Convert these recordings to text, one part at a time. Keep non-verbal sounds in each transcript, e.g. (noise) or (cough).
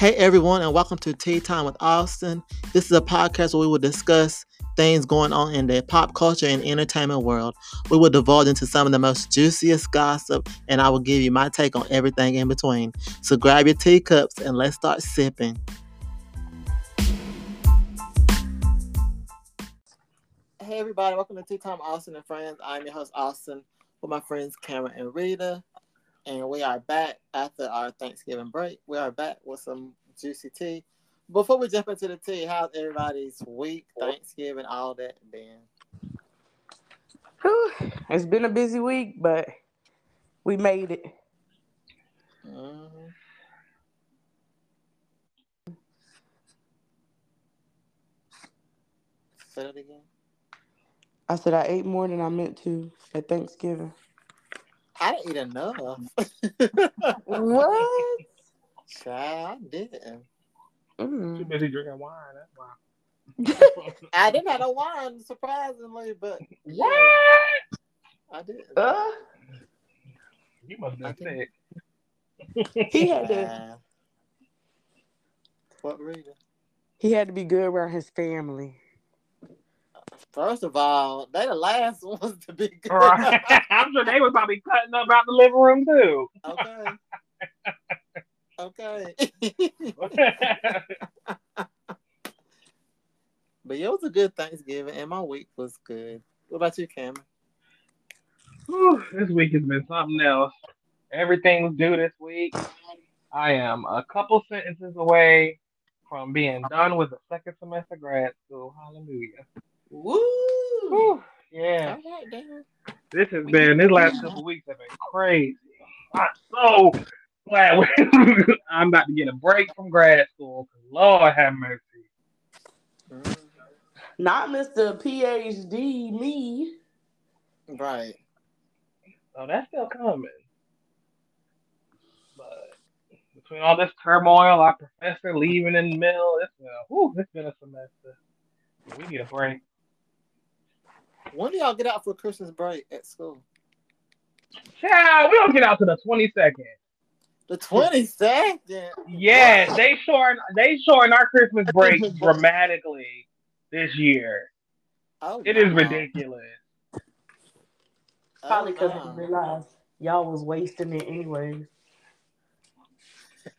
Hey everyone, and welcome to Tea Time with Austin. This is a podcast where we will discuss things going on in the pop culture and entertainment world. We will divulge into some of the most juiciest gossip, and I will give you my take on everything in between. So grab your teacups and let's start sipping. Hey everybody, welcome to Tea Time Austin and Friends. I'm your host Austin with my friends Cameron and Rita and we are back after our Thanksgiving break. We are back with some juicy tea. Before we jump into the tea, how's everybody's week, Thanksgiving, all that been? Whew, it's been a busy week, but we made it. Mm-hmm. Say that again. I said I ate more than I meant to at Thanksgiving. I didn't eat enough. What? Child, I didn't. Too Mm. busy drinking wine. That's why. (laughs) I didn't have a wine, surprisingly, but yeah, What? I did. Uh, You must be I think- sick. (laughs) he had to. Nah. What Rita? He had to be good around his family. First of all, they the last (laughs) ones to be good. Right. (laughs) I'm sure they was probably cutting up out the living room too. okay. okay. (laughs) but yeah, it was a good Thanksgiving, and my week was good. What about you, Cameron? Whew, this week has been something else. Everything's due this week. I am a couple sentences away from being done with the second semester grad school. Hallelujah. Woo! Whew, yeah. All right. This has been this last couple weeks have been crazy. I'm so glad (laughs) I'm about to get a break from grad school. Lord have mercy. Not Mr. PhD, me. Right. So that's still coming. But between all this turmoil, our professor leaving in the middle, it's been a, whew, it's been a semester. We need a break. When do y'all get out for Christmas break at school? Child, we don't get out to the 22nd. The twenty second. Yeah, they shorten they shorten our Christmas (laughs) break dramatically this year. Oh, It is no. ridiculous. Oh, Probably because Oh, I realized y'all was wasting it anyways.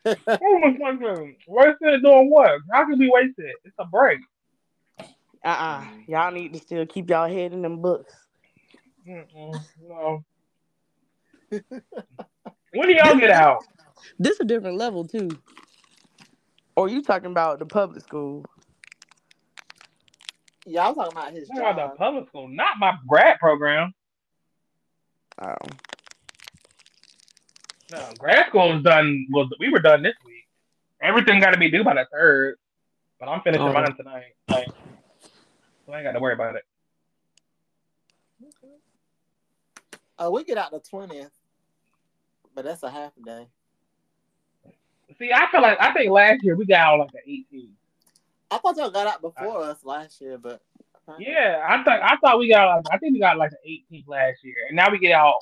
Oh my God. Wasting it doing what? How can we waste it? It's a break. Uh-uh. Y'all need to still keep y'all head in them books. Mm-mm, no. (laughs) when do y'all get out? This a different level too. Or you talking about the public school? Yeah, I was talking about his I'm talking job. about the public school, not my grad program. Oh. No, grad school is done. Was we were done this week. Everything got to be due by the third, but I'm finishing Oh. mine tonight, so I ain't got to worry about it. Oh, we get out the twentieth, but that's a half a day. See, I feel like I think last year we got out like the 18th. I thought y'all got out before us last year, but Yeah, I thought I thought we got like I think we got like the 18th last year, and now we get out.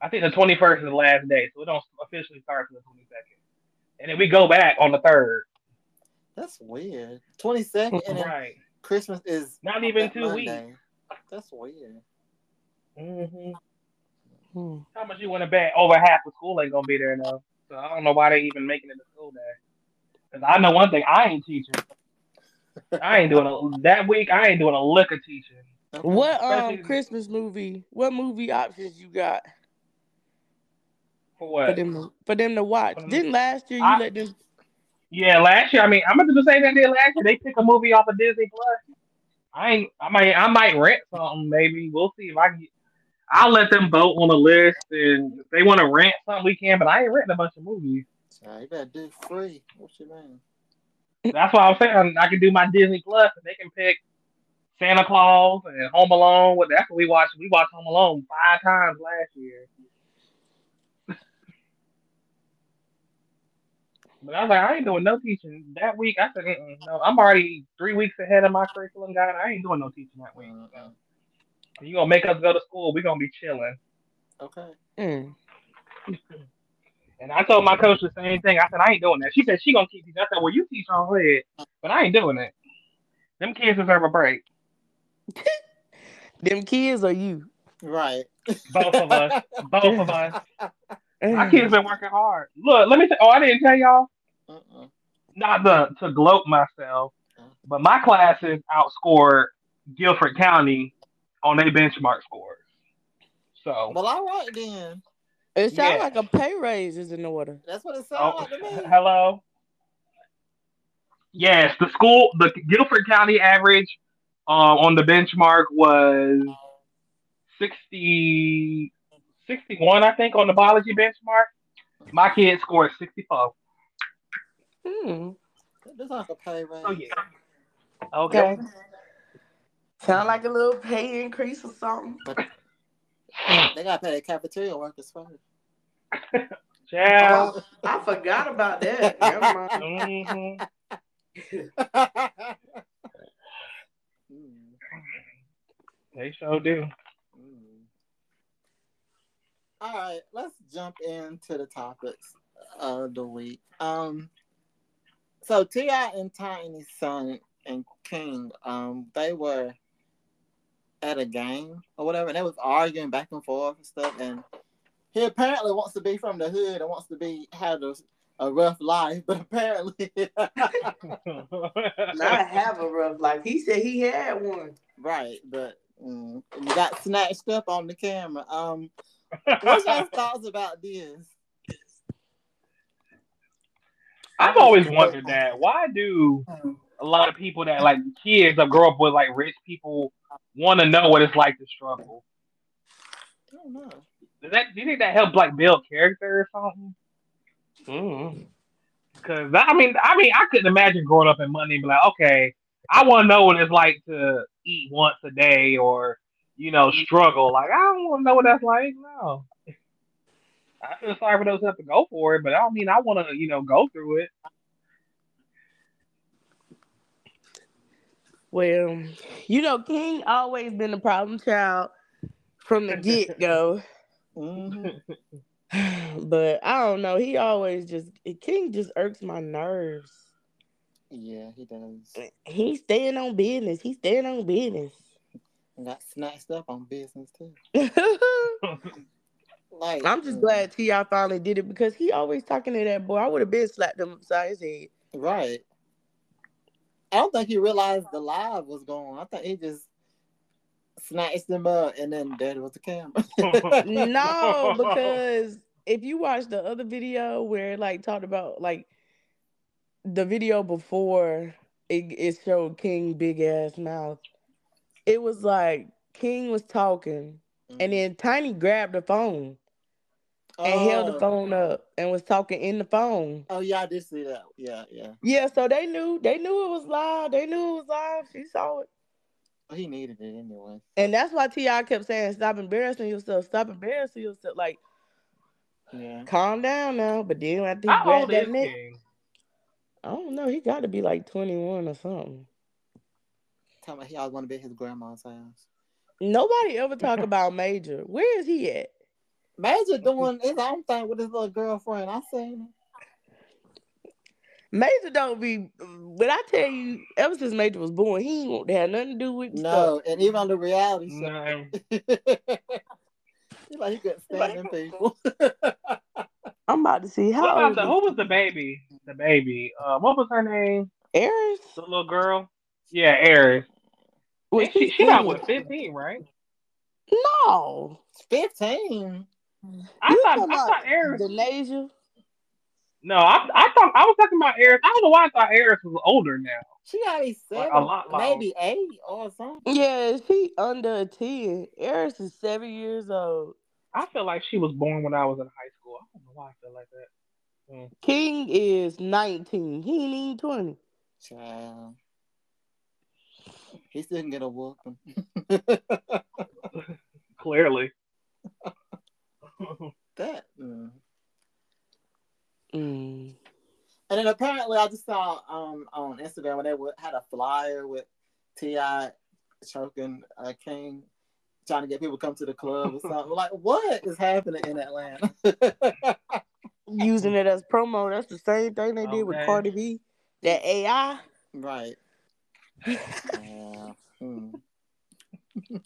I think the 21st is the last day, so it don't officially start until the 22nd, and then we go back on the third. that's weird. Twenty second and Right. Christmas is Not even two Monday. That's weird. hmm Hmm. How much you want to bet? Over half the school ain't gonna be there though. So I don't know why they even making it a school day. Cause I know one thing, I ain't teaching. I ain't doing a that week. I ain't doing a lick of teaching. What um Christmas movie? What movie options you got For for what? them for them to watch? Didn't last year you I- let them? Yeah, last year. I mean, I'm gonna do the same thing they did last year. They pick a movie off of Disney Plus. I ain't. I might. I might rent something. Maybe we'll see if I can. I'll let them vote on the list, and if they want to rent something, we can. But I ain't renting a bunch of movies. Child, you better do free. What's your name? That's why I'm saying I can do my Disney Plus, and they can pick Santa Claus and Home Alone. What that's what we watched. We watched Home Alone five times last year. But I was like, I ain't doing no teaching that week. I said, Mm-mm, no, I'm already three weeks ahead of my curriculum guide. I ain't doing no teaching that week. Uh-uh. You gonna make us go to school? We gonna be chilling. Okay. Mm. And I told my coach the same thing. I said, I ain't doing that. She said she gonna keep teaching. I said, Well, you teach on head, but I ain't doing it. Them kids deserve a break. (laughs) Them kids or you? Right. Both of us. (laughs) Both of us. My kids have been working hard. Look, let me say. Oh, I didn't tell y'all. Uh-uh. Not the to gloat myself, but my classes outscored Guilford County on their benchmark scores. So Well, all right then. It sounds Yeah. like a pay raise is in order. That's what it sounds Oh, like to me. hello. Yes, the school, the Guilford County average um, on the benchmark was 60, 61, I think, on the biology benchmark. My kid scored 64. Hmm. This like a pay raise. Oh, yeah. Okay. Okay. Sound like a little pay increase or something. (laughs) They gotta pay the cafeteria workers first. (laughs) Child. Oh, I forgot about that. Never mind. (laughs) Mhm. Mm, They sure do. All right, let's jump into the topics of the week. Um, so T.I. and Tiny's son and King, um, they were at a game or whatever, and they was arguing back and forth and stuff. And he apparently wants to be from the hood and wants to be had a, a rough life, (laughs) but apparently, (laughs) Not have a rough life. He said he had one. right, but mm, got snatched up on the camera. Um, what's your thoughts about this? I've always wondered that. Why do a lot of people that like kids that grow up with like rich people want to know what it's like to struggle? I don't know. Does that do you think that helps like build character or something? Mm. Because I mean, I mean, I couldn't imagine growing up in money and be like, okay, I want to know what it's like to eat once a day or you know struggle. Like I don't want to know what that's like. No, I feel sorry for those who have to go for it, but I don't mean I want to you know go through it. Well, you know, King always been the problem child from the get go. Mhm. but I don't know. He always just King just irks my nerves. Yeah, he does. He's staying on business. He's staying on business. And got snatched up on business too. (laughs) Like I'm just mm, glad T.I. finally did it because he always talking to that boy. I would have been slapped him upside his head. Right. I don't think he realized the live was going. I think he just snatched him up and then there was the camera. (laughs) no, because if you watch the other video where it like talked about like the video before it, it showed King big ass mouth, it was like King was talking and then mm-hmm. Tiny grabbed the phone and held the Oh. phone up and was talking in the phone. Oh yeah, I did see that. Yeah, yeah. Yeah, so they knew they knew it was live. They knew it was live. She saw it. He needed it anyway. And that's why T.I. kept saying, Stop embarrassing yourself, stop embarrassing yourself. Like, Yeah. calm down now. But then I think How old that is neck, King? I don't know, he got to be like 21 or something. Tell me he always want to be at his grandma's house. Nobody ever talk about Major. Where is he at? Major doing his own thing with his little girlfriend. I seen him. Major don't be. But I tell you, ever since Major was born, he ain't want to have nothing to do with stuff. No, and even on the reality show. No. (laughs) He's like he couldn't stand people. (laughs) I'm about to see how about old the, is who was the baby? The baby. Uh, what was her name? Heiress? The little girl. Yeah, Heiress. Was And she she not 20? with fifteen, right? No. Fifteen. I You thought talking I about thought Heiress. Denasia? No, I I thought I was talking about Heiress. I don't know why I thought Heiress was older now. She gotta be Like, seven, a lot maybe eight or something. Yeah, she under 10. Heiress is seven years old. I feel like she was born when I was in high school. I don't know why I feel like that. Mm. King is 19. He ain't even 20. Child. He still can get a whooping. (laughs) Clearly. that. mm. Mm. And then apparently, I just saw um on Instagram when they would, had a flyer with T.I. choking uh, King, trying to get people to come to the club or something. like, what is happening in Atlanta? using it as promo. That's the same thing they did with Okay. Cardi B. That AI. Right. Yeah. (laughs) Hmm. (laughs)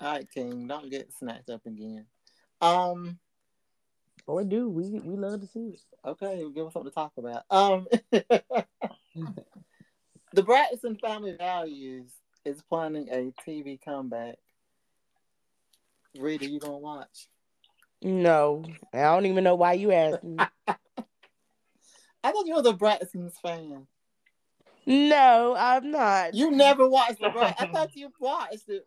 All right, King. Don't get snatched up again. Um. Or do we we love to see it. Okay, give us something to talk about. Um. (laughs) the Braxton Family Values is planning a TV comeback. Rita, you gonna watch? No, I don't even know why you asked me. I thought you were the Braxton's fan. No, I'm not. You never watched it, Braxton. I (laughs) thought you watched it.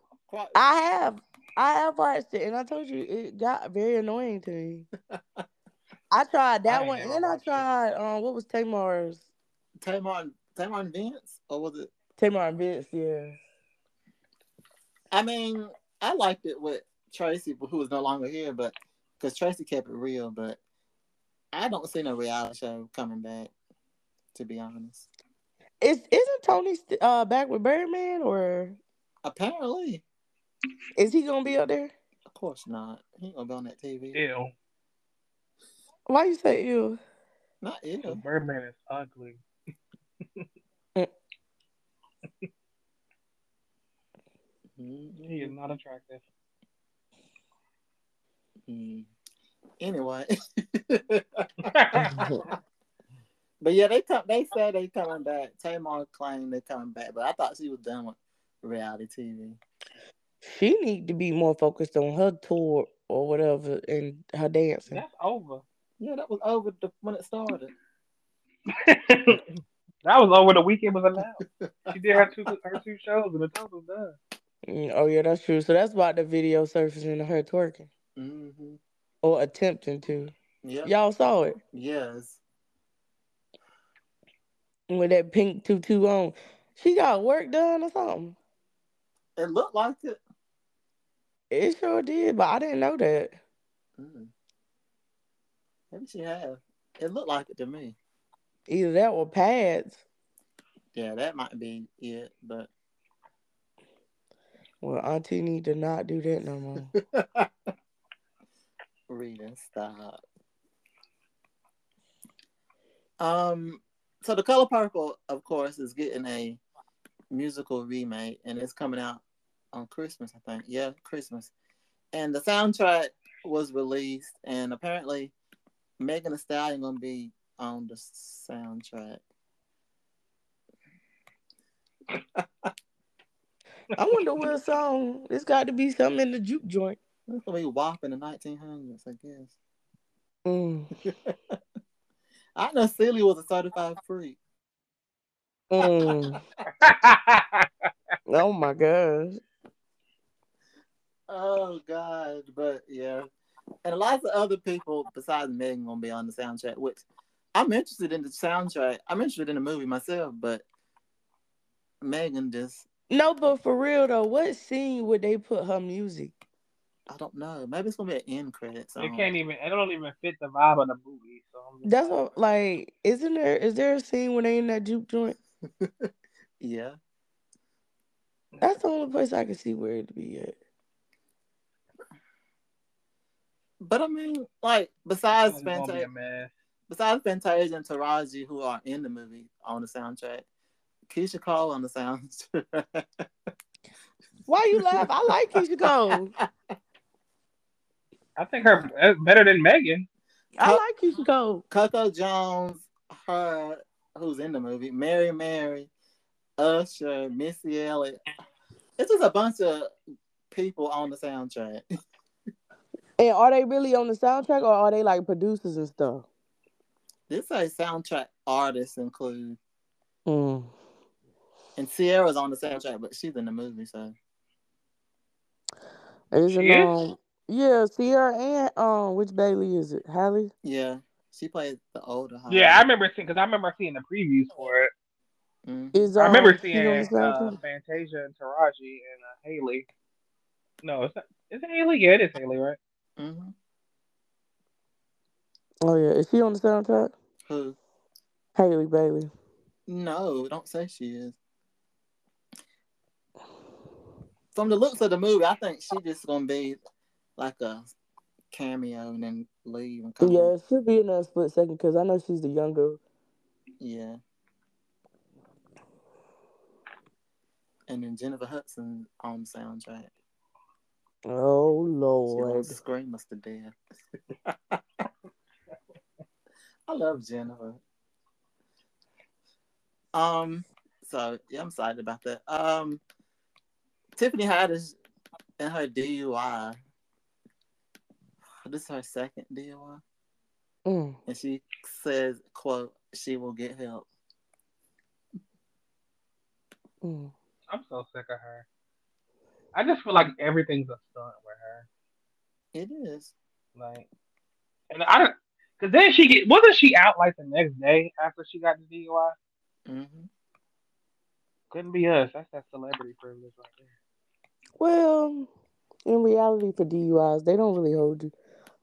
I have. I have watched it, and I told you it got very annoying to me. (laughs) I tried that ain't one, never and I tried um, what was Tamar's Tamar, and- Tamar and Vince, or was it? Tamar and Vince, yeah. I mean, I liked it with Traci, but was no longer here, but because Traci kept it real. But I don't see no reality show coming back. To be honest, Is isn't Toni st- uh back with Birdman, or apparently, is he gonna be up there? of course not. He ain't gonna be on that TV. Ew. Why you say you? Not The ill. Birdman is ugly. He is not attractive. Mm. Anyway, (laughs) (laughs) but yeah, they come. They said they coming back. Tamar claimed they coming back, but I thought she was done with reality TV. She need to be more focused on her tour or whatever and her dancing. That's over. Yeah, that was over the, when it started. (laughs) that was over when the weekend was announced. (laughs) She did her two her two shows and the total's done. Mm, Oh yeah, that's true. So that's about the video surfacing of her twerking Mm-hmm. or attempting to. Yep. Y'all saw it Yes. With that pink tutu on. She got work done or something. It looked like it. It sure did, but I didn't know that. Mm. Maybe she have. It looked like it to me. Either that or pads. Yeah, that might be it, but Well, Auntie need to not do that no more. (laughs) reading stop. Um, so the color purple, of course, is getting a musical remake, and it's coming out on Christmas, I think. Yeah, Christmas. And the soundtrack was released, and apparently, Megan Thee Stallion gonna be on the soundtrack. (laughs) I wonder what song. It's got to be something in the juke joint. It's gonna be WAP in the 1900s, I guess. Mm. (laughs) I know Celie was a certified freak. Mm. (laughs) Oh my gosh. Oh God, but yeah, and lots of other people besides Megan gonna be on the soundtrack. Which I'm interested in the soundtrack. I'm interested in the movie myself, but Megan just No, but for real though, what scene would they put her music? I don't know. Maybe it's gonna be an end credit song. It can't even. It don't even fit the vibe of the movie. So I'm That's like, what like isn't there is there a scene when they in that juke joint? (laughs) Yeah, That's the only place I can see where it'd be at. but I mean, like besides it's gonna be Fantasia, besides Fantasia and Taraji, who are in the movie on the soundtrack, Keyshia Cole on the (laughs) soundtrack. Why you laugh? I like Keyshia Cole. (laughs) I think her uh, better than Megan. I like Keyshia Cole. Coco Jones, her who's in the movie, Mary Mary, Usher, Missy Elliott. It's just a bunch of people on the soundtrack. (laughs) And are they really on the soundtrack or are they like producers and stuff? This a soundtrack artists include, Mm. and Ciara's on the soundtrack, but she's in the movie, so Is She it, is? um, yeah, Ciara and um, which Bailey is it? Halle? yeah, she plays the older. Yeah, I remember seeing because I remember seeing the previews for it. Mm. Is I um, remember seeing on the uh. Fantasia and Taraji and uh, Haley. No, it's not. Is it Haley? Yeah, it is Haley, right? hmm Oh yeah, is she on the soundtrack? Who? Halle Bailey. No, don't say she is. From the looks of the movie, I think she just gonna be like a cameo, and then leave and come. Yeah, she'll be in a split second because I know she's the younger. Yeah. And then Jennifer Hudson on soundtrack. Oh Lord. won't scream us to death. (laughs) I love Jennifer. Um, so yeah, I'm excited about that. Um, Tiffany Haddish and her DUI. This is her second DUI, Mm. and she says, "quote She will get help." Mm. I'm so sick of her. I just feel like everything's a stunt with her. It is. Like, and I don't, cause then she get wasn't she out like the next day after she got the DUI? hmm Couldn't be us. That's that celebrity privilege right there. Well, in reality, for DUIs, they don't really hold you.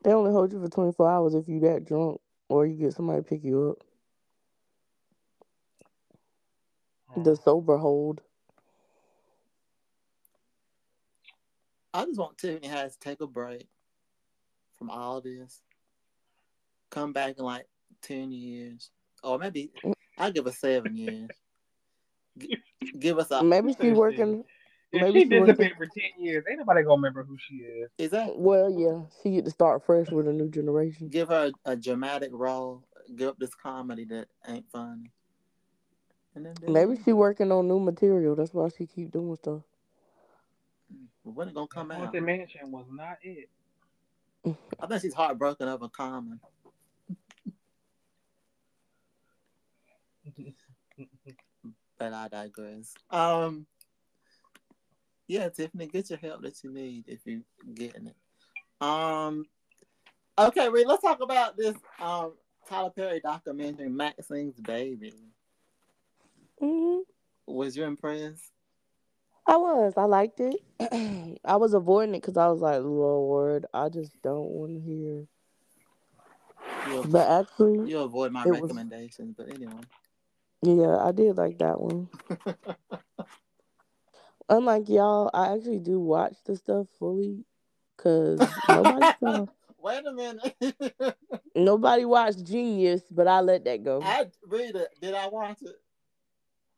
They only hold you for 24 hours if you that drunk or you get somebody to pick you up. Hmm. The sober hold. I just want Tiffany Haddish to take a break from all this. Come back in like ten years, or maybe mm. I'll give her seven years. G- give us a Maybe Say she working. (laughs) If Maybe she she disappeared for ten years, ain't nobody gonna remember who she is. is that Well, yeah, she get to start fresh with a new generation. give her a, a dramatic role. Give up this comedy that ain't funny. And then Maybe she working on new material. That's why she keep doing stuff. when it gonna come out? The Mansion was not it. I think she's heartbroken over Common. (laughs) But I digress. Um, yeah, Tiffany, get your help that you need if you're getting it. Um, okay, Reed, let's talk about this um Tyler Perry documentary, Maxine's Baby. hmm Was you impressed? I was. I liked it. (clears throat) I was avoiding it because I was like, Lord, I just don't want to hear. You, But actually, you avoid my it was- recommendations, but anyway. yeah, I did like that one. (laughs) Unlike y'all, I actually do watch the stuff fully because nobody (laughs) saw. Wait a minute. Nobody watched Genius, but I let that go. I read it. Did I watch it?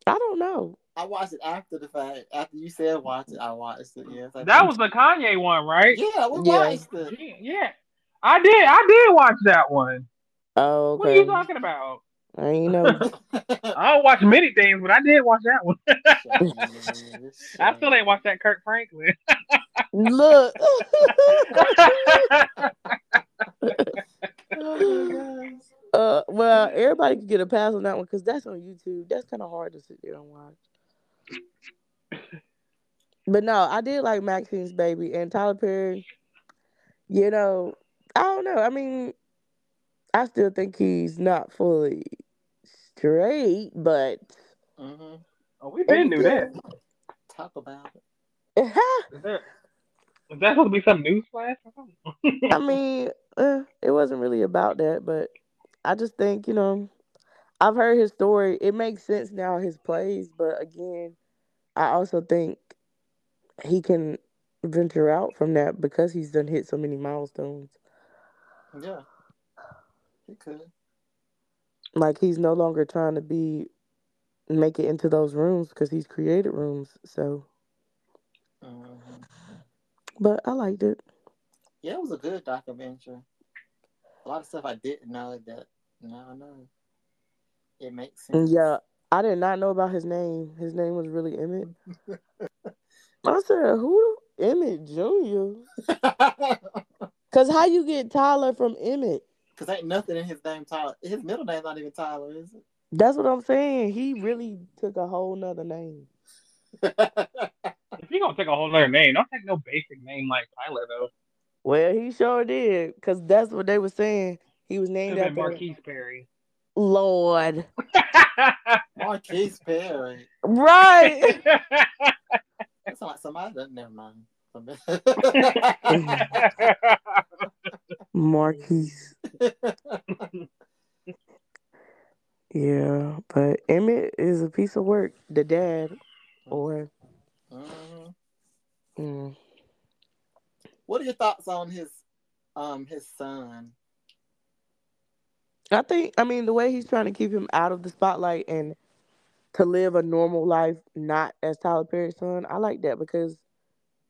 I don't know. I watched it after the fact. After you said watch it, I watched it. Yes, I That did. was the Kanye one, right? yeah. We Yeah. watched it. Yeah, I did. I did watch that one. Oh, What are you talking about? I ain't know. (laughs) I don't watch many things, but I did watch that one. I still ain't watched that Kirk Franklin. Look. Oh, (laughs) (laughs) uh, well, everybody can get a pass on that one because that's on YouTube. That's kind of hard to sit there and watch. But no, I did like Maxine's baby and Tyler Perry. You know, I don't know. I mean, I still think he's not fully straight, but hmm Oh, we been knew that. Talk about it. (laughs) Is that, is that supposed to be some news flash? I mean, uh, it wasn't really about that, but I just think, you know, I've heard his story. It makes sense now, his plays, but again, I also think he can venture out from that because he's done hit so many milestones. Yeah, he could. Like he's no longer trying to be make it into those rooms because he's created rooms. So, Mhm. but I liked it. Yeah, it was a good documentary. A lot of stuff I didn't know that now I know. It makes sense. yeah, I did not know about his name. His name was really Emmitt. I said, "Who Emmitt Junior?" (laughs) Cause how you get Tyler from Emmitt? Cause ain't nothing in his name Tyler. His middle name's not even Tyler, is it? That's what I'm saying. He really took a whole nother name. if you gonna take a whole other name, don't take no basic name like Tyler though. Well, he sure did, cause that's what they were saying. He was named Should have been after Marquise Perry. Lord. (laughs) Marquise Perry. Right. (laughs) That sounds like somebody that never mind. (laughs) Marquise. (laughs) Yeah, but Emmitt is a piece of work. The dad, or Mhm. mm, What are your thoughts on his um his son I think I mean the way he's trying to keep him out of the spotlight and to live a normal life, not as Tyler Perry's son. I like that because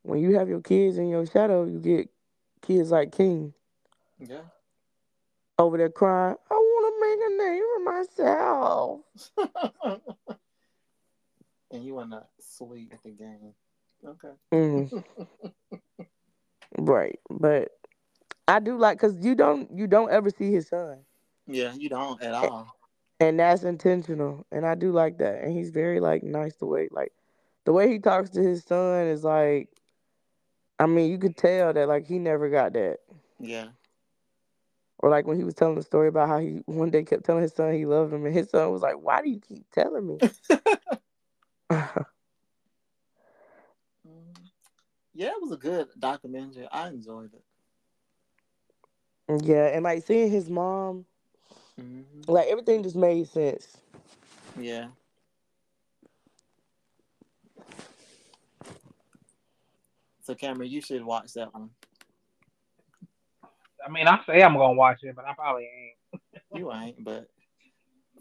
when you have your kids in your shadow, you get kids like King Yeah. Over there crying. I want to make a name for myself. (laughs) and you want to sleep at the game. Okay. Mm. (laughs) right, but I do like because you don't you don't ever see his son, Yeah, you don't at all. and that's intentional, and I do like that. And he's very like nice the way like the way he talks to his son is like, I mean, you could tell that like he never got that. Yeah. Or like when he was telling the story about how he one day kept telling his son he loved him, and his son was like, "Why do you keep telling me?" (laughs) Mm. yeah, it was a good documentary. I enjoyed it. yeah, and like seeing his mom, hmm like everything just made sense. Yeah. So Cameron, you should watch that one. I mean, I say I'm gonna watch it, but I probably ain't. You ain't, but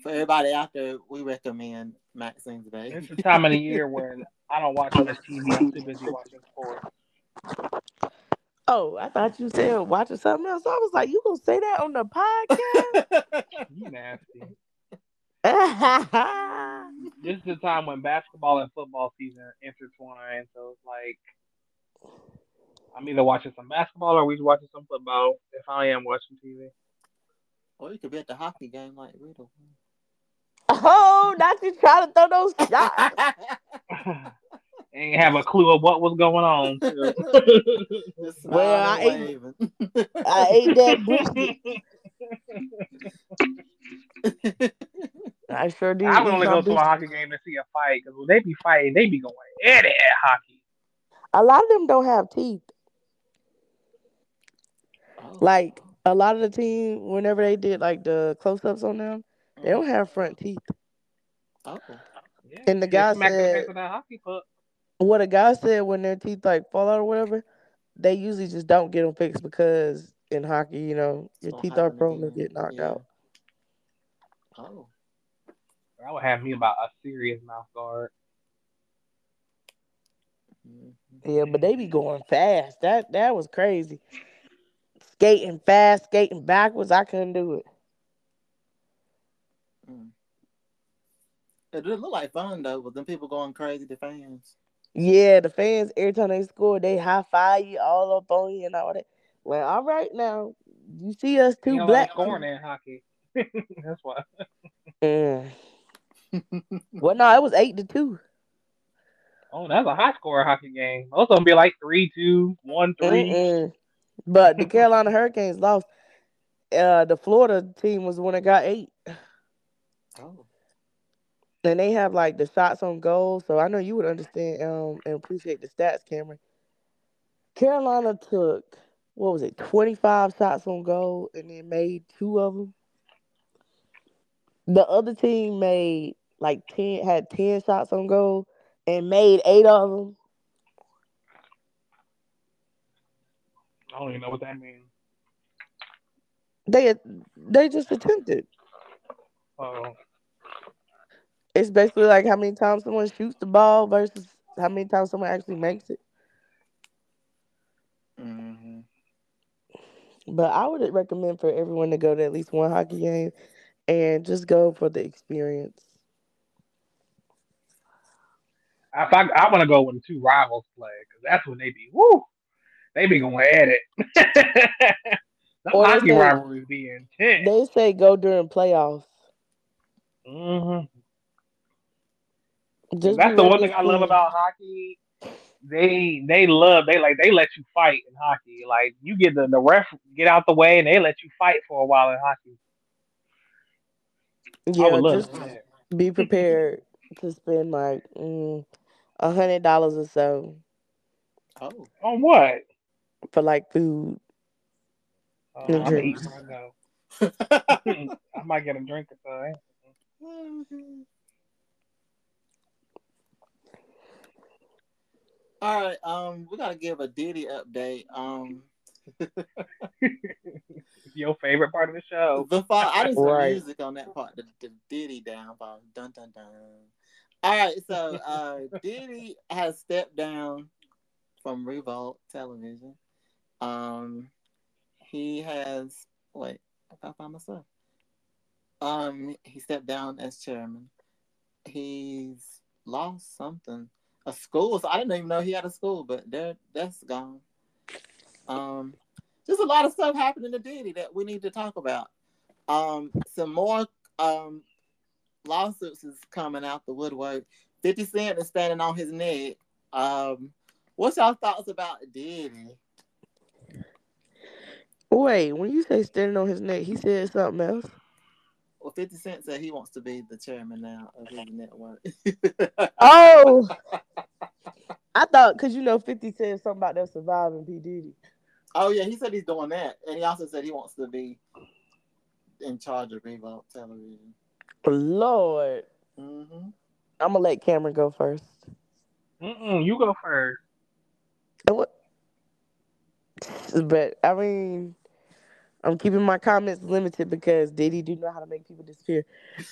for everybody out there, we recommend Maxine's Bay. It's the time of the year where I don't watch much TV. I'm too busy watching sports. Oh, I thought you said watching something else. I was like, you gonna say that on the podcast? (laughs) You nasty. (laughs) This is the time when basketball and football season intertwine, so it's like I'm either watching some basketball or we're watching some football. If I am watching TV. or you could be at the hockey game like Rita. oh, not you trying to throw those (laughs) shots. (laughs) Ain't have a clue of what was going on. (laughs) too. Well, I smiling and ate- waving. I ate that brisket. I sure did. I would eat only go to a hockey game to see a fight because when they be fighting, they be going at it at hockey. A lot of them don't have teeth. Oh. Like a lot of the team, whenever they did like the close ups on them, they don't have front teeth. Oh. Yeah, And the guy smack the said- that. What a guy said when their teeth like fall out or whatever, they usually just don't get them fixed because in hockey, you know, your Won't teeth are prone to get knocked Yeah. out. Oh. That would have me about a serious mouth guard. Mhm. Yeah, but they be going fast. That that was crazy. Skating fast, skating backwards. I couldn't do it. Mm. It did look like fun though, with them people going crazy, the fans. Yeah, the fans every time they score, they high five you all up on you and all that. Well, all right now, you see us two Ain't a lot black. of scoring in hockey. (laughs) That's why. Mm. Well, no, it was eight to two. Oh, that's a high score hockey game. Most of them be like three, two, one, 3 Mm-mm. But the (laughs) Carolina Hurricanes lost. Uh, the Florida team was the one that got eight, Oh. and they have like the shots on goal. So I know you would understand um and appreciate the stats, Cameron. Carolina took what was it, twenty five shots on goal, and then made two of them. The other team made like ten, had ten shots on goal, and made eight of them. I don't even know what that means. They they just attempted. Oh, It's basically like how many times someone shoots the ball versus how many times someone actually makes it. hmm But I would recommend for everyone to go to at least one hockey game and just go for the experience. if I I want to go when the two rivals play because that's when they be woo, they be going at it. (laughs) the Or they hockey say- rivalries be intense. They say go during playoffs. hmm Just That's the one to thing I love about hockey. They they love they like they let you fight in hockey. Like you get the the ref get out the way and they let you fight for a while in hockey. Yeah, just that. be prepared to spend like mm, a hundred dollars or so Oh. On what? For like food. Uh, And I'm gonna drinks. when I. (laughs) I might get a drink or so. All right. Um, we gotta give a Diddy update. Um, (laughs) Your favorite part of the show. The fall. I did some Right. music on that part. The, the Diddy downfall. Dun dun dun. All right, so uh, (laughs) Diddy has stepped down from Revolt Television. Um, he has wait. I gotta find myself. Um, he stepped down as chairman. He's lost something. A school. So I didn't even know he had a school, but there, that's gone. Um, just a lot of stuff happening to Diddy that we need to talk about. Um, some more um lawsuits is coming out the woodwork. Fifty Cent is standing on his neck. Um, what's y'all thoughts about Diddy? Wait, when you say standing on his neck, he said something else. Well, Fifty Cent said he wants to be the chairman now of his network. Oh, (laughs) I thought because you know Fifty said something about them surviving P Diddy. oh yeah, he said he's doing that, and he also said he wants to be in charge of Revolt Television. Lord, hmm I'm gonna let Cameron go first. Mm-mm, you go first. And what? But I mean, I'm keeping my comments limited because Diddy do know how to make people disappear.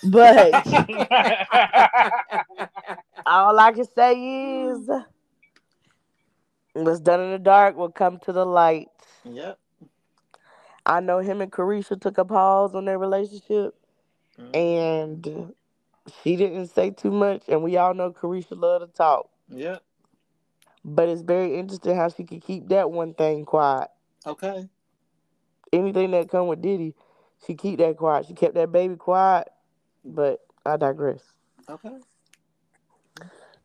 But all I can say is, what's done in the dark will come to the light. Yep. I know him and Caresha took a pause on their relationship, Mhm. and she didn't say too much. And we all know Caresha love to talk, Yep. but it's very interesting how she could keep that one thing quiet. Okay. Anything that come with Diddy, she keep that quiet. She kept that baby quiet, but I digress. Okay.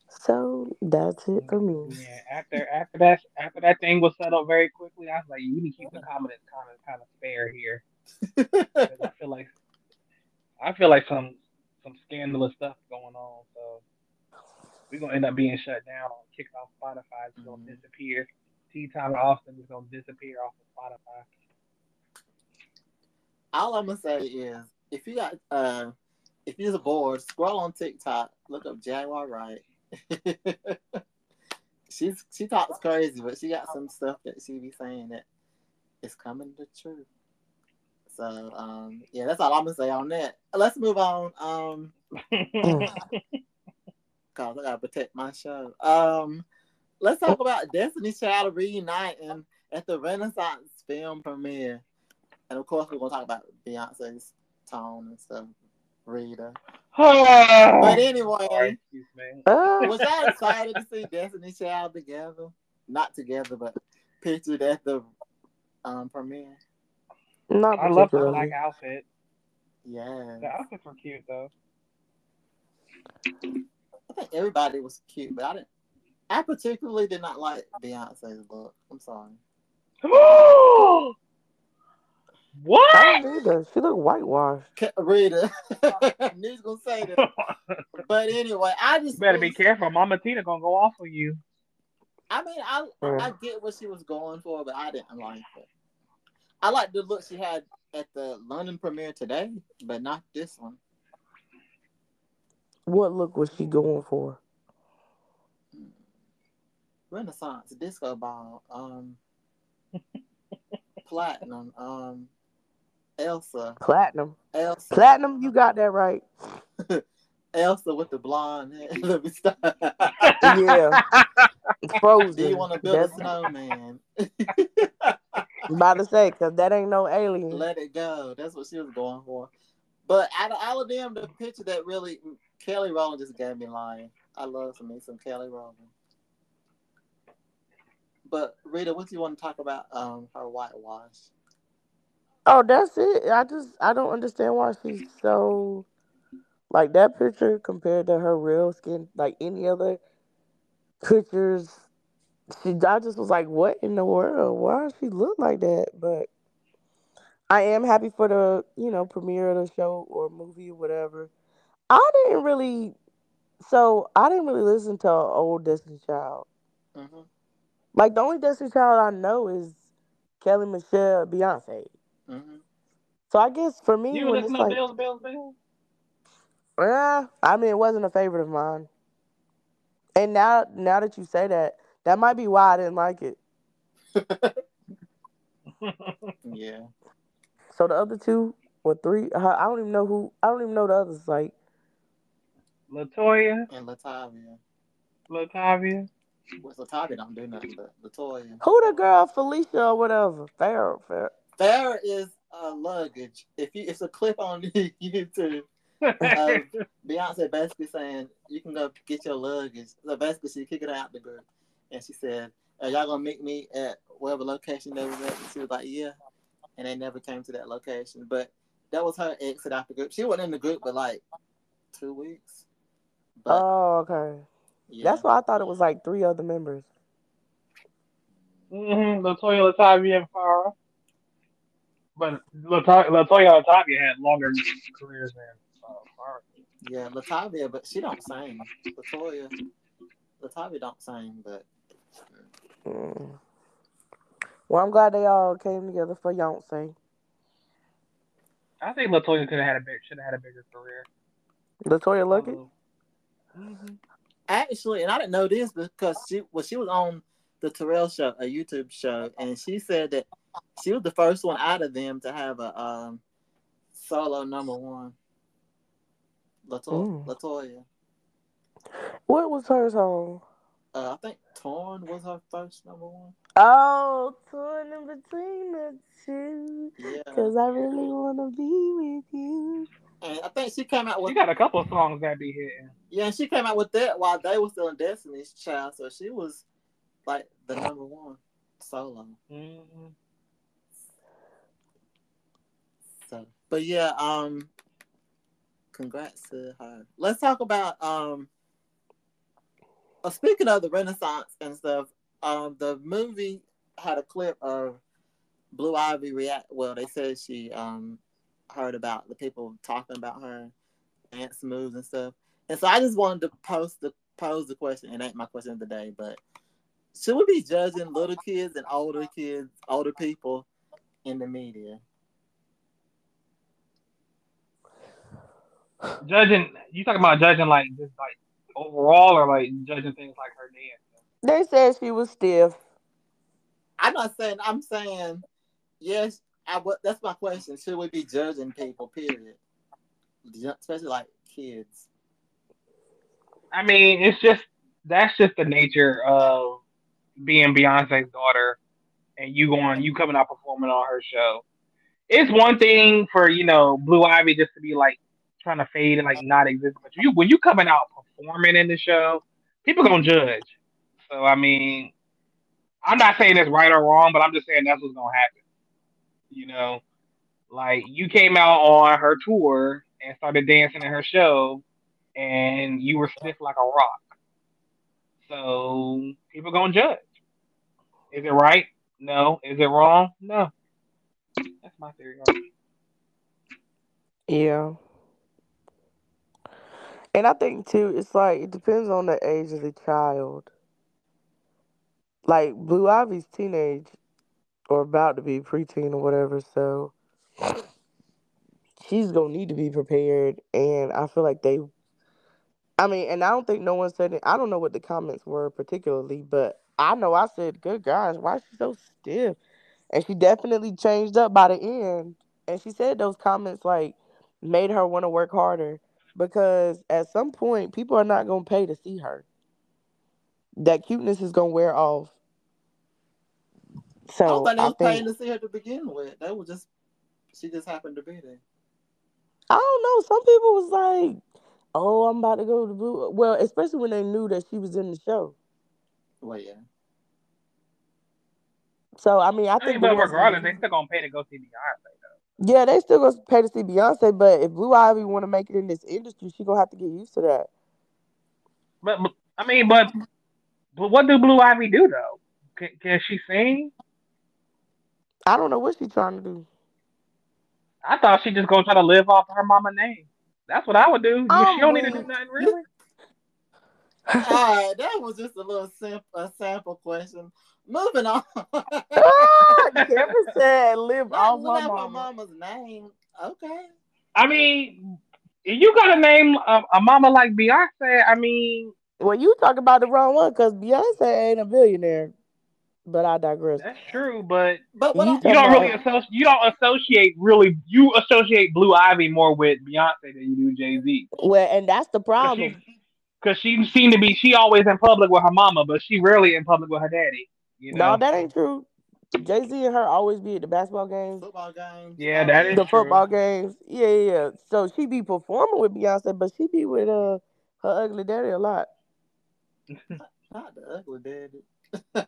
So that's it for me. Yeah, after after that after that thing was settled very quickly, I was like, you need to keep the comments kind of kind of spare here. (laughs) I feel like I feel like some some scandalous stuff going on. So we're gonna end up being shut down or kicked off Spotify. It's gonna Mhm. disappear. Tea Time Austin is gonna disappear off of Spotify. All I'm gonna say is, if you got, uh, if you're bored, scroll on TikTok, look up Jaguar Wright. (laughs) She's she talks crazy, but she got some stuff that she be saying that is coming to truth. So um, yeah, that's all I'm gonna say on that. Let's move on. Um, (laughs) cause I gotta protect my show. Um, let's talk about Destiny Child reuniting at the Renaissance film premiere, and of course we're gonna talk about Beyonce's tone and stuff. Rita, but anyway, Sorry, me. Uh, was y'all excited to see Destiny Child together? Not together, but pictured at the um, premiere. not I love the particularly. black outfit. Yeah, The outfits were cute though. I think everybody was cute, but I didn't. I particularly did not like Beyonce's look. I'm sorry. (gasps) (gasps) what? I don't either. She look whitewashed. Ca- Rita, (laughs) (laughs) News gonna say that. (laughs) But anyway, I just You better be careful. Mama Tina gonna go off on you. I mean, I Yeah. I get what she was going for, but I didn't like it. I like the look she had at the London premiere today, but not this one. What look was she going for? Renaissance disco ball, um, platinum, um, Elsa, Platinum. Elsa, Platinum, you got that right. (laughs) Elsa with the blonde hair. (laughs) Let me stop. Yeah. (laughs) Frozen. Do you want to build a snowman? I'm about to say, because that ain't no alien. Let it go. That's what she was going for. But out of all of them, the picture that really Kelly Rowland just gave me lying. I love some me some Kelly Rowland. But Rita, what do you want to talk about? Um, her whitewash. Oh, that's it. I just I don't understand why she's so like that picture compared to her real skin, like any other pictures. She, I just was like, what in the world? Why does she look like that? But I am happy for the you know premiere of the show or movie or whatever. I didn't really, so I didn't really listen to old Destiny Child. hmm Like the only Destiny Child I know is Kelly Michelle, Beyonce. Hmm So I guess for me, You when listen it's to like, Bills, Bills, Bills? yeah, I mean, it wasn't a favorite of mine. And now, now that you say that, that might be why I didn't like it. (laughs) Yeah. So the other two or three, uh, I don't even know who. I don't even know the others. Like LeToya, And LaTavia. LaTavia. Well, LaTavia don't do nothing, but LeToya. who the girl Felicia or whatever. Farrah. Farrah. There is a luggage. If you, it's a clip on (laughs) YouTube. Uh, (laughs) Beyonce basically saying you can go get your luggage. So basically, she kicked it out the group, and she said, "Are y'all gonna meet me at whatever location they was at?" And she was like, "Yeah," and they never came to that location. But that was her exit out the group. She wasn't in the group, but like two weeks. But Oh, okay. yeah, That's why I thought it was like three other members. Mm-hmm. LeToya, LaTavia, and Farrah. But LeToya, LeToya and LaTavia had longer careers than uh, yeah, LaTavia, but she don't sing. LeToya, LaTavia don't sing, but Mm. Well, I'm glad they all came together for Beyonce. I think LeToya could have had a big, should have had a bigger career. LeToya Luckett. Mm-hmm. actually, and I didn't know this because she well, she was on the Terrell show, a YouTube show, and she said that she was the first one out of them to have a um, solo number one. LeToya, Mm. LeToya. What was her song? Uh, I think Torn was her first number one. Oh, torn in between the two. Yeah, Cause I really wanna be with you. and I think she came out with. She got a couple of songs that be hitting. yeah, and she came out with that while they were still in Destiny's Child, so she was like the number one solo. Mm-hmm. So, but yeah, um, congrats to her. Let's talk about um. Uh, speaking of the Renaissance and stuff, um, the movie had a clip of Blue Ivy react. Well, they said she um heard about the people talking about her dance moves and stuff, and so I just wanted to post the pose the question. It ain't my question of the day, but should we be judging little kids and older kids, older people in the media? Judging, you talking about judging like just like overall, or like judging things like her dance? They said she was stiff. I'm not saying. I'm saying yes. I would. That's my question. Should we be judging people? Period. Especially like kids. I mean, it's just that's just the nature of being Beyonce's daughter, and you going, you coming out performing on her show. It's one thing for you know Blue Ivy just to be like trying to fade and like not exist, but you when you coming out performing in the show, people gonna judge. So I mean, I'm not saying it's right or wrong, but I'm just saying that's what's gonna happen. You know, like you came out on her tour and started dancing in her show, and you were stiff like a rock. So people gonna judge. Is it right? No. Is it wrong? No. That's my theory. Yeah. And I think too, it's like it depends on the age of the child. Like Blue Ivy's teenage or about to be preteen or whatever, so she's gonna need to be prepared. And I feel like they, I mean, and I don't think no one said it. I don't know what the comments were particularly, but I know I said, "Good gosh, why is she so stiff?" And she definitely changed up by the end. And she said those comments like made her want to work harder because at some point people are not gonna pay to see her. That cuteness is gonna wear off. So. I So don't think they I was paying to see her to begin with. They was just she just happened to be there. I don't know. Some people was like, "Oh, I'm about to go to Blue." Well, especially when they knew that she was in the show. Well, yeah. So I mean, I I think mean, but ones- regardless, they still gonna pay to go see Beyonce. yeah, they still gonna pay to see Beyonce. But if Blue Ivy want to make it in this industry, she gonna have to get used to that. But, but I mean, but but what do Blue Ivy do though? Can, can she sing? I don't know what she's trying to do. I thought she just gonna try to live off her mama name. That's what I would do. Oh, she don't need to do nothing really. All right, that was just a little simple a sample question. Moving on. (laughs) ah, Kevin said, "Live Not off live my off mama." mama's name. Okay. I mean, you got a name a, a mama like Beyonce, I mean, Well, you talk about the wrong one because Beyonce ain't a billionaire. But I digress. That's true, but But what You I, you don't really associate. You don't associate really. You associate Blue Ivy more with Beyonce than you do Jay Z. Well, and that's the problem. cause she seemed to be. She always in public with her mama, but she rarely in public with her daddy. You know. No, that ain't true. Jay Z and her always be at the basketball games, football games. Yeah, all that is the true. football games. Yeah, yeah, yeah. So she be performing with Beyonce, but she be with uh her ugly daddy a lot. (laughs) Not the ugly daddy. You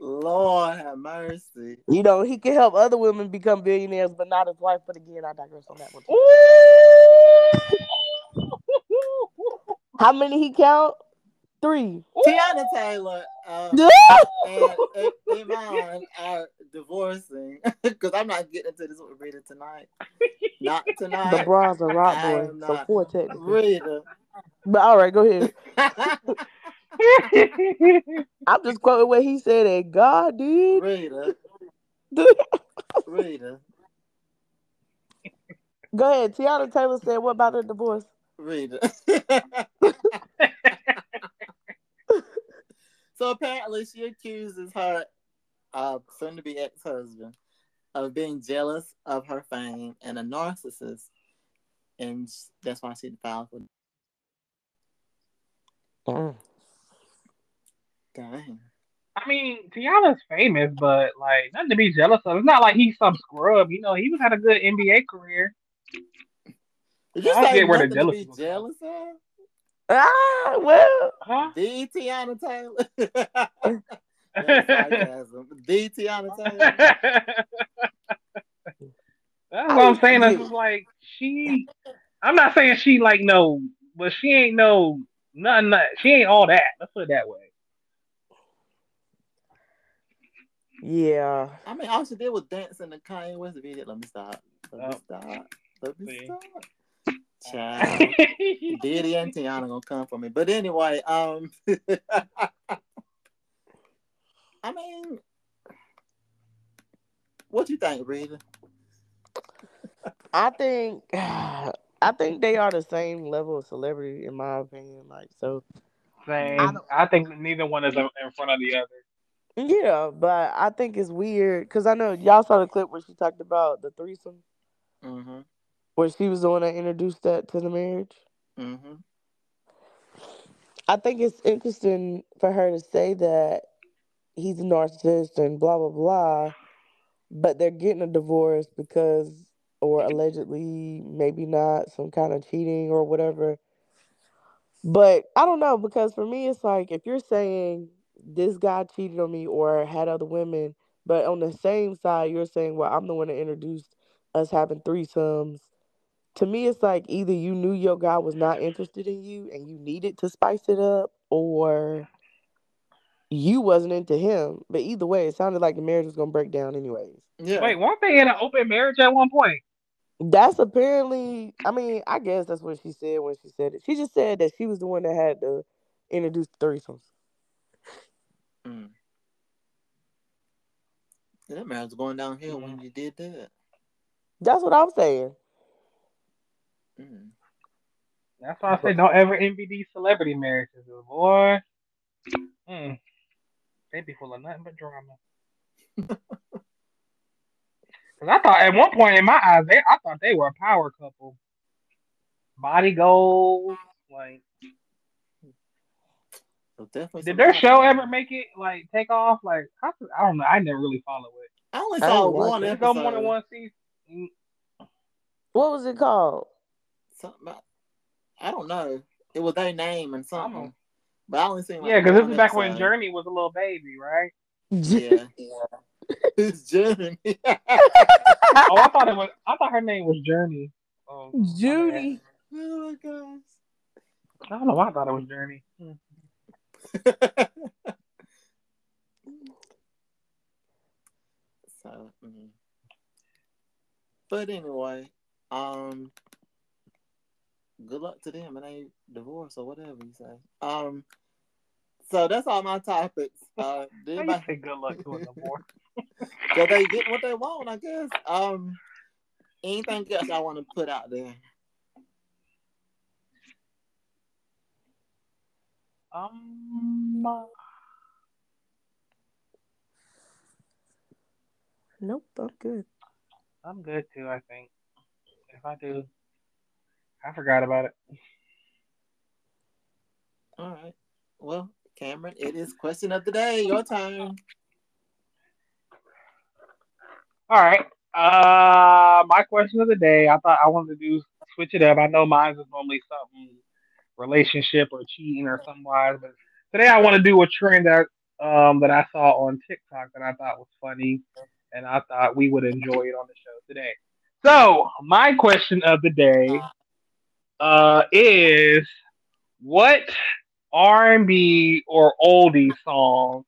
Lord have mercy. You know, he can help other women become billionaires, but not his wife. But again, I digress on that one. too. How many he count? Three. Teyana Taylor uh, (laughs) and I- Iman are divorcing (laughs) because I'm not getting into this with Rita tonight. Not tonight. the tonight. bronze and rock I boy. So not. four technically. Rita. But all right, go ahead. (laughs) I'm just quoting what he said that God did. Rita. (laughs) Rita. Go ahead. Teyana Taylor said, "What about the divorce?" Rita. (laughs) so apparently she accuses her uh, soon to be ex husband of being jealous of her fame and a narcissist. And that's why she filed for Mm. dang. I mean, Teyana's famous, but like nothing to be jealous of. It's not like he's some scrub. You know, he was had a good NBA career. Did you I don't say get where the nothing to be jealous of? Ah, well, Huh? The Teyana Taylor. (laughs) That's (laughs) sarcasm. The Teyana Taylor. That's what I'm saying. It's just like she. I'm not saying she like no, but she ain't no nothing. that- She ain't all that. Let's put it that way. yeah. I mean, all she did was dance in the Kanye West video. Let me stop. Let me Oh. stop. Let me See. stop. (laughs) Child. Diddy and Teyana gonna come for me. But anyway, um (laughs) I mean what you think, Rita? I think, (sighs) I think they are the same level of celebrity, in my opinion. Like, so Same. I I, think neither one is in in front of the other. yeah, but I think it's weird because I know y'all saw the clip where she talked about the threesome, Mm-hmm. where she was the one that introduced that to the marriage. Mm-hmm. I think it's interesting for her to say that he's a narcissist and blah blah blah, but they're getting a divorce because, or allegedly, maybe not some kind of cheating or whatever. But I don't know because for me, it's like if you're saying this guy cheated on me or had other women, but on the same side, you're saying, well, I'm the one that introduced us having threesomes. To me, it's like either you knew your guy was not interested in you and you needed to spice it up, or you wasn't into him. But either way, it sounded like the marriage was gonna break down anyways. Yeah. Wait, weren't they in an open marriage at one point? That's apparently, I mean, I guess that's what she said when she said it. She just said that she was the one that had to introduce the threesomes. Mm. That marriage was going downhill when Mm. you did that. That's what I'm saying. Mm. That's why I said don't ever envy these celebrity marriages, boy. Mm. They be full of nothing but drama. (laughs) Cause I thought at one point in my eyes, they I thought they were a power couple. Body goals, like So did their drama. show ever make it like take off? Like I, I don't know. I never really follow it. I only saw didn't one Did it episode. go more than one season? Mm, What was it called? Something about, I don't know. It was their name and something. know. But I only seen like Yeah, because this one is back when episode. Journey was a little baby, right? Yeah. (laughs) (laughs) it's Journey. (laughs) Oh, I thought it was. I thought her name was Journey. Oh, my. Judy. oh my gosh. I don't know. why I thought it was Journey. (laughs) So, mm. but anyway, um, good luck to them and they divorce or whatever you say. Um, so that's all my topics. Uh, did How you anybody, say good luck to a divorce? (laughs) so they get what they want, I guess. Um, anything else I want to put out there? Um, uh, Nope, I'm good. I'm good too. I think. If I do, I forgot about it. All right. Well, Cameron, it is question of the day. Your turn. All right. Uh, my question of the day. I thought I wanted to do switch it up. I know mine is normally something relationship or cheating or something wise, but today I want to do a trend that um that I saw on TikTok that I thought was funny, and I thought we would enjoy it on the show today. So my question of the day uh is what R and B or oldie song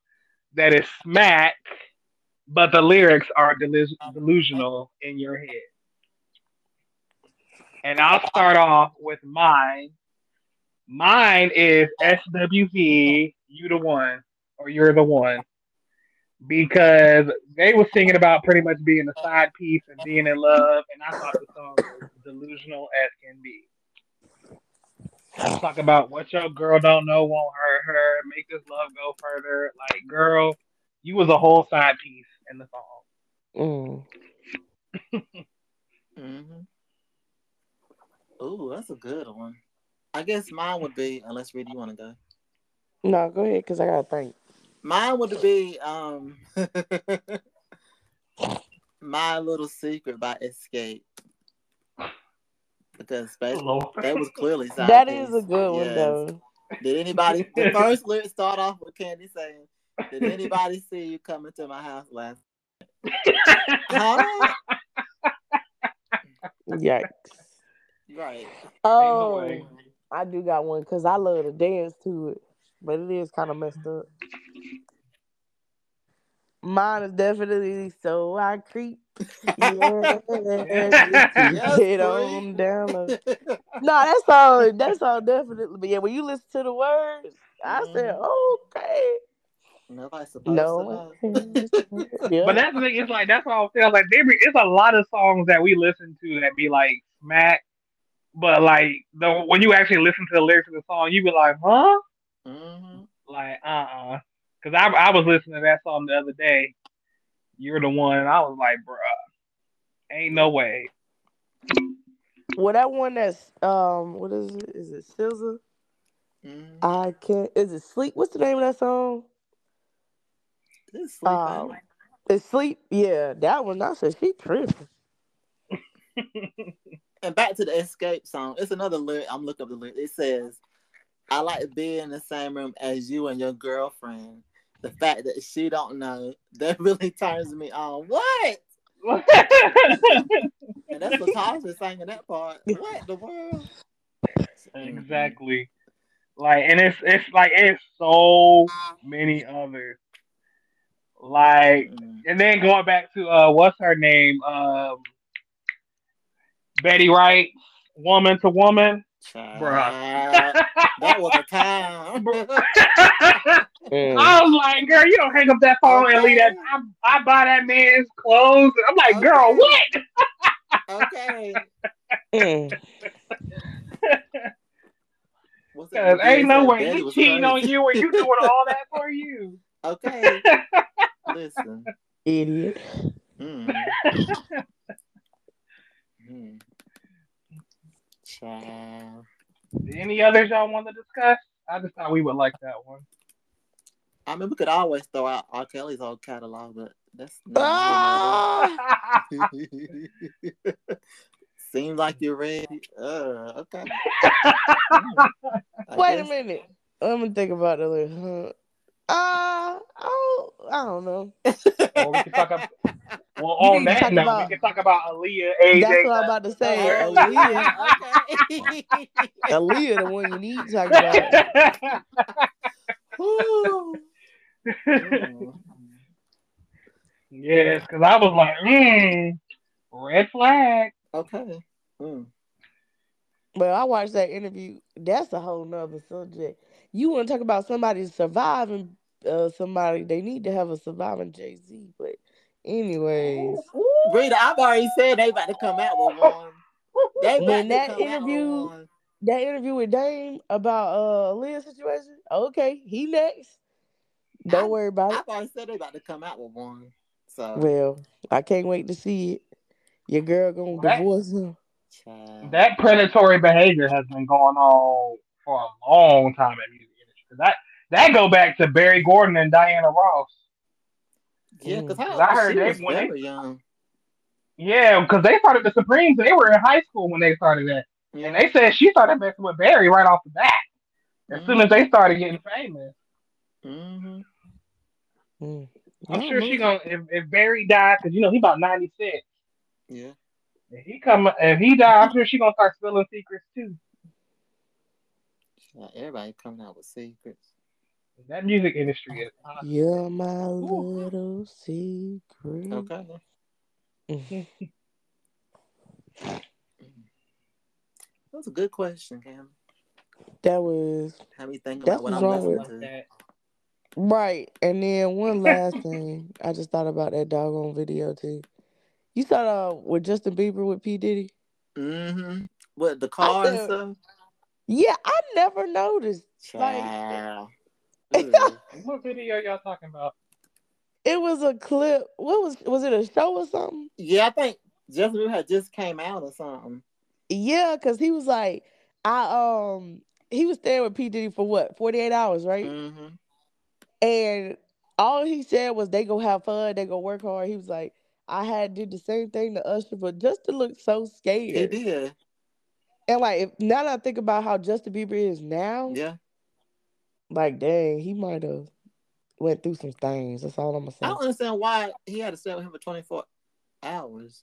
that is smack, but the lyrics are delus- uh-huh. delusional in your head. And I'll start off with mine. Mine is SWV, You the One, or You're the One. Because they were singing about pretty much being a side piece and being in love, and I thought the song was delusional as can be. Talk about what your girl don't know won't hurt her, make this love go further. Like, girl, you was a whole side piece in the song. Mm. (laughs) Mm-hmm. Ooh, that's a good one. I guess mine would be, unless Reed, you want to go. No, go ahead, cause I gotta think. Mine would be um (laughs) My Little Secret by Xscape. Because basically, Lord. that was clearly side That piece. is a good one Yes. though. Did anybody the (laughs) first lyric start off with Kandi saying, Did anybody see you coming to my house last Huh? (laughs) (laughs) Yikes. Right. Oh, way. I do got one because I love to dance to it, but it is kind of messed up. Mine is definitely so I creep. Yeah, (laughs) Yes, get on down. low. No, that's all. That's all definitely. But yeah, when you listen to the words, I said, mm-hmm. okay. Nobody's supposed No. to know. yeah. But that's the thing. It's like that's what I was saying. Like there, be, it's a lot of songs that we listen to that be like smack, but like the when you actually listen to the lyrics of the song, you be like, huh? hmm Like, uh, uh Because I I was listening to that song the other day. You're the one, and I was like, bruh, ain't no way. well, that one that's um, what is it? Is it SZA? hmm I can't. Is it Sleep? What's the name of that song? This sleep, Um, ain't Sleep. Yeah, that one. I said she tripping. (laughs) And back to the Xscape song. It's another lyric. I'm looking up the lyric. It says, I like to be in the same room as you and your girlfriend. The fact that she don't know, (laughs) that really turns me on. What? (laughs) And that's LaTocha singing that part. What the world? exactly. Like, and it's it's like it's so many others. Like, Mhm. and then going back to uh, what's her name? Um, Betty Wright, woman to woman. Bruh. (laughs) that was a time. Mm. (laughs) (laughs) I was like, girl, you don't hang up that phone and leave that. I, I buy that man's clothes. I'm like, girl, what? okay. Mm. Cause ain't no way he was cheating on you or you doing all that for you. Okay. (laughs) Listen. Idiot. Mm. Mm. (laughs) Child. Any others y'all want to discuss? I just thought we would like that one. I mean, we could always throw out R. Kelly's whole catalog, but that's Ah! (laughs) Seems like you're ready. Uh, okay. I Wait a minute. Let me think about the list. Huh? Uh, I don't, I don't know. Well, we can talk (laughs) about. Well, on that note, about- we can talk about Aaliyah, AJ. That's what I'm about to say. Oh, Aaliyah. (laughs) Aaliyah, the one you need to talk about. (laughs) Yes, because I was like, mm, red flag. Okay. Mm. But I watched that interview. That's a whole nother subject. You want to talk about somebody surviving uh, somebody? They need to have a surviving Jay Z. But anyways, Rita, I've already said they about to come out with one. They about When to that come out with interview- one. that interview with Dame about uh Leah's situation. Okay, he next. Don't I- worry about it. I've already said they about to come out with one. So Well, I can't wait to see it. Your girl gonna That- divorce him. child. that predatory behavior has been going on for a long time in music industry. That that go back to Berry Gordy and Diana Ross. yeah, because. I heard they- was when they- young. Yeah, because they started the Supremes. They were in high school when they started that, Yeah. and they said she started messing with Berry right off the bat. As soon as they started getting famous, hmm Mm. I'm sure she gonna if, if Berry died because you know he about 96. Yeah. If he come if he died, I'm sure she gonna start spilling secrets too. Everybody coming out with secrets. That music industry is uh, You're my little secret. Okay. (laughs) that was a good question, Cam. That was Have me think That's about what I'm wrong with- listening to. that. right. And then one last thing, I just thought about that doggone video too. You saw uh, with Justin Bieber with P Diddy? Mm-hmm. What the car and stuff? Yeah, I never noticed. Like- Child. Ugh. (laughs) What video y'all talking about? It was a clip. What was was it a show or something? yeah, I think Justin Bieber had just came out or something. Yeah, cause he was like, I um, he was staying with P Diddy for what forty eight hours, right? Mm-hmm. And all he said was they go have fun, they go work hard. He was like, I had did the same thing to Usher, but Justin looked so He scared. did. And like if, now that I think about how Justin Bieber is now, Yeah. Like dang, he might have went through some things. That's all I'm gonna I say. don't understand why he had to stay with him for 24 hours.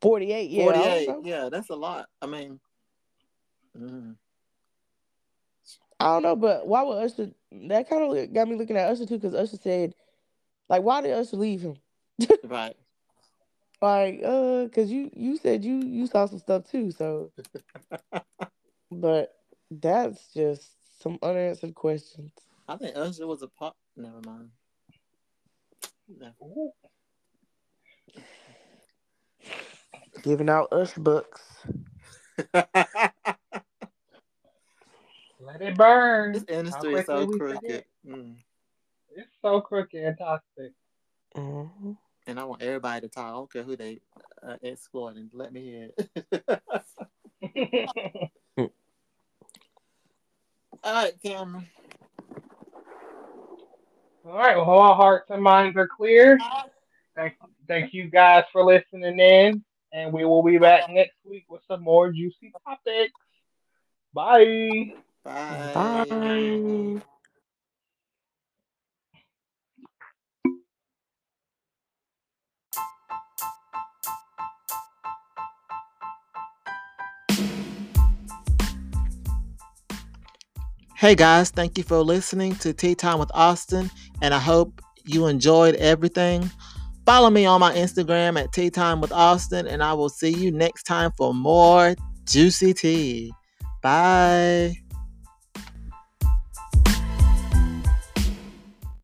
Forty eight, yeah, 48. Yeah, that's a lot. I mean, mm. I don't know, but why would Usher? That kind of got me looking at Usher too, because Usher said, like, why did Usher leave him? (laughs) right. Like, uh, cause you you said you you saw some stuff too, so. (laughs) but that's just some unanswered questions. I think Usher was a part. Never mind. Never. Giving out Usher books. Let it burn. industry is so crooked. Mm. It's so crooked and toxic. Mhm. And I want everybody to talk. I don't care who they uh, exploiting. Let me hear it. (laughs) (laughs) All right, Cameron. All right, well, all hearts and minds are clear. Thank, thank you guys for listening in, and we will be back next week with some more juicy topics. Bye. Bye. Bye. Hey guys, thank you for listening to Tea Time with Austin, and I hope you enjoyed everything. Follow me on my Instagram at Tea Time with Austin, and I will see you next time for more juicy tea. Bye.